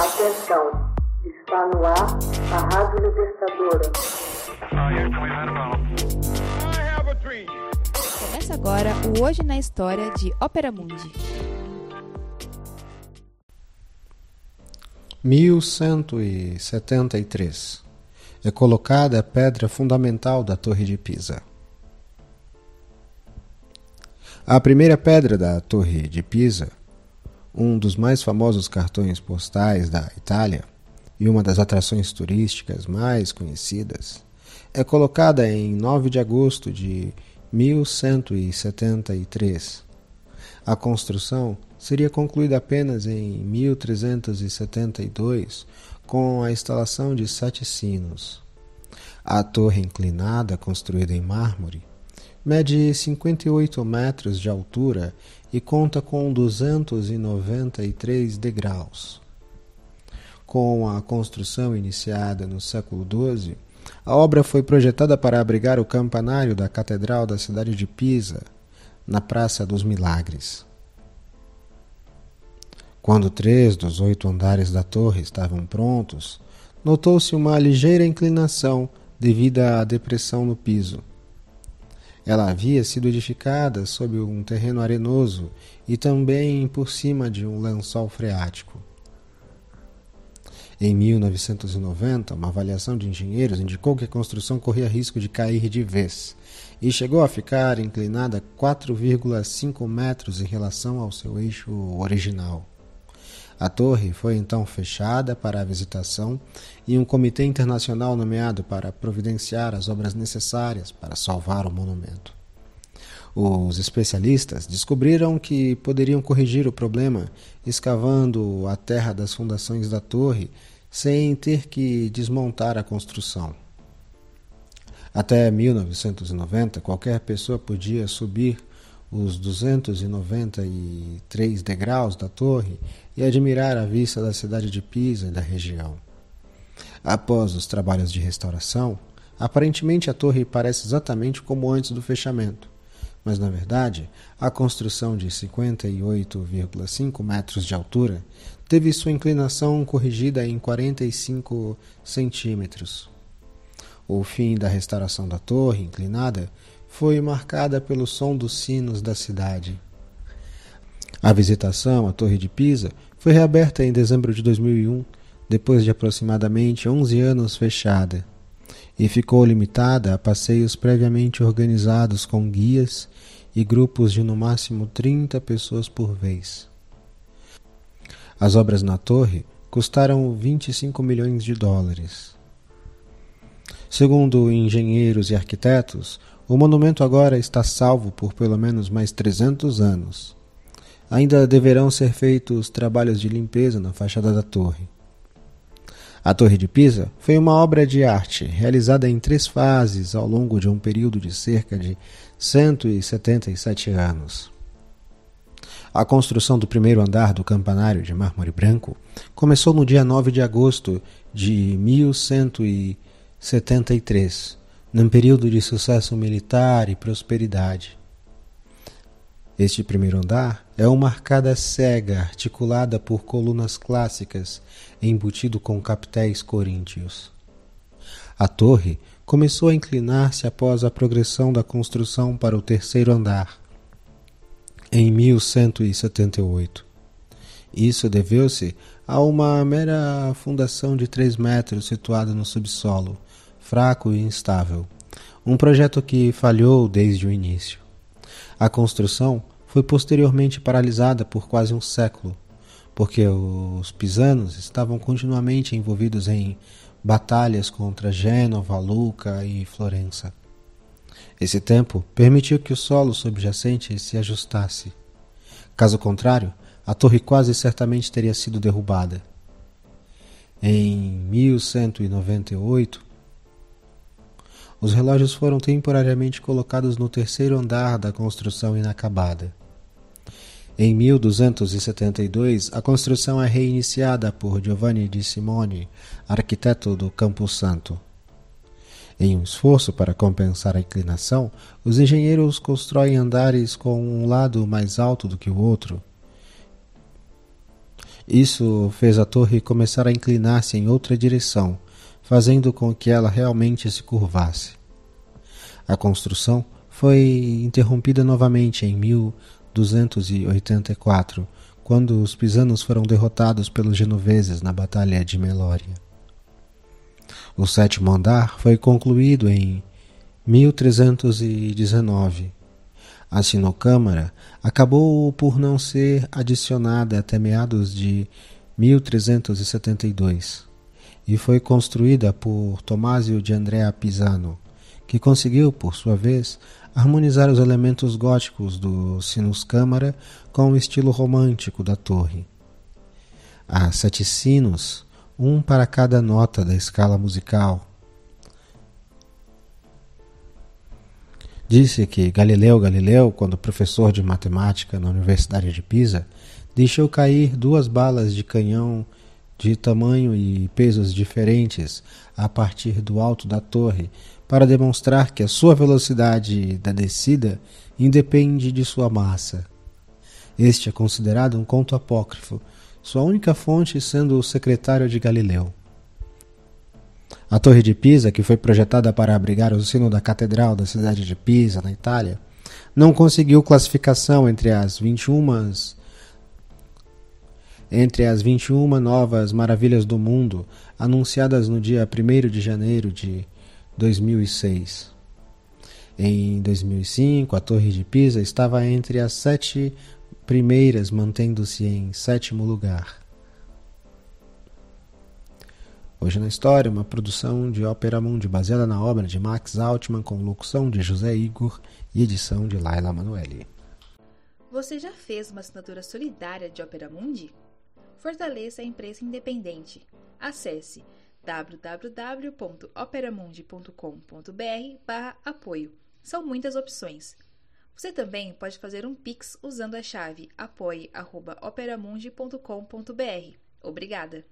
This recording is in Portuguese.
Atenção, está no ar a Rádio Libertadora. Começa agora o Hoje na História de Ópera Mundi. 1173 é colocada a pedra fundamental da Torre de Pisa. A primeira pedra da Torre de Pisa, um dos mais famosos cartões postais da Itália e uma das atrações turísticas mais conhecidas, é colocada em 9 de agosto de 1173. A construção seria concluída apenas em 1372 com a instalação de sete sinos. A torre inclinada, construída em mármore, mede 58 metros de altura e conta com 293 degraus. Com a construção iniciada no século XII, a obra foi projetada para abrigar o campanário da Catedral da cidade de Pisa, na Praça dos Milagres. Quando três dos oito andares da torre estavam prontos, notou-se uma ligeira inclinação devido à depressão no piso. Ela havia sido edificada sob um terreno arenoso e também por cima de um lençol freático. Em 1990, uma avaliação de engenheiros indicou que a construção corria risco de cair de vez e chegou a ficar inclinada 4,5 metros em relação ao seu eixo original. A torre foi então fechada para a visitação e um comitê internacional nomeado para providenciar as obras necessárias para salvar o monumento. Os especialistas descobriram que poderiam corrigir o problema escavando a terra das fundações da torre sem ter que desmontar a construção. Até 1990, qualquer pessoa podia subir os 293 degraus da torre e admirar a vista da cidade de Pisa e da região. Após os trabalhos de restauração, aparentemente a torre parece exatamente como antes do fechamento, mas na verdade a construção de 58,5 metros de altura teve sua inclinação corrigida em 45 centímetros. O fim da restauração da torre inclinada foi marcada pelo som dos sinos da cidade. A visitação à Torre de Pisa foi reaberta em dezembro de 2001, depois de aproximadamente 11 anos fechada, e ficou limitada a passeios previamente organizados com guias e grupos de no máximo 30 pessoas por vez. As obras na torre custaram 25 milhões de dólares. Segundo engenheiros e arquitetos, o monumento agora está salvo por pelo menos mais 300 anos. Ainda deverão ser feitos trabalhos de limpeza na fachada da torre. A Torre de Pisa foi uma obra de arte realizada em três fases ao longo de um período de cerca de 177 anos. A construção do primeiro andar do campanário de mármore branco começou no dia 9 de agosto de 1173 num período de sucesso militar e prosperidade. Este primeiro andar é uma arcada cega articulada por colunas clássicas embutido com capitéis coríntios. A torre começou a inclinar-se após a progressão da construção para o terceiro andar, em 1178. Isso deveu-se a uma mera fundação de três metros situada no subsolo, fraco e instável, um projeto que falhou desde o início. A construção foi posteriormente paralisada por quase um século, porque os pisanos estavam continuamente envolvidos em batalhas contra Gênova, Luca e Florença. Esse tempo permitiu que o solo subjacente se ajustasse. Caso contrário, a torre quase certamente teria sido derrubada. Em 1198, os relógios foram temporariamente colocados no terceiro andar da construção inacabada. Em 1272, a construção é reiniciada por Giovanni di Simone, arquiteto do Campo Santo. Em um esforço para compensar a inclinação, os engenheiros constroem andares com um lado mais alto do que o outro. Isso fez a torre começar a inclinar-se em outra direção, fazendo com que ela realmente se curvasse. A construção foi interrompida novamente em 1284, quando os pisanos foram derrotados pelos genoveses na Batalha de Melória. O sétimo andar foi concluído em 1319. A sinocâmara acabou por não ser adicionada até meados de 1372 e foi construída por Tomásio de Andrea Pisano, que conseguiu, por sua vez, harmonizar os elementos góticos do sinus-câmara com o estilo romântico da torre. Há sete sinos, um para cada nota da escala musical. Disse que Galileu Galileu, quando professor de matemática na Universidade de Pisa, deixou cair duas balas de canhão de tamanho e pesos diferentes a partir do alto da torre para demonstrar que a sua velocidade da descida independe de sua massa. Este é considerado um conto apócrifo, sua única fonte sendo o secretário de Galileu. A Torre de Pisa, que foi projetada para abrigar o sino da Catedral da cidade de Pisa, na Itália, não conseguiu classificação entre as 21 entre as 21 novas maravilhas do mundo anunciadas no dia 1 de janeiro de 2006. Em 2005, a Torre de Pisa estava entre as sete primeiras, mantendo-se em sétimo lugar. Hoje na História, uma produção de Ópera Mundi baseada na obra de Max Altman com locução de José Igor e edição de Laila Manoeli. Você já fez uma assinatura solidária de Ópera Mundi? Fortaleça a imprensa independente. Acesse www.operamundi.com.br/apoio. São muitas opções. Você também pode fazer um Pix usando a chave apoie.operamundi.com.br. Obrigada!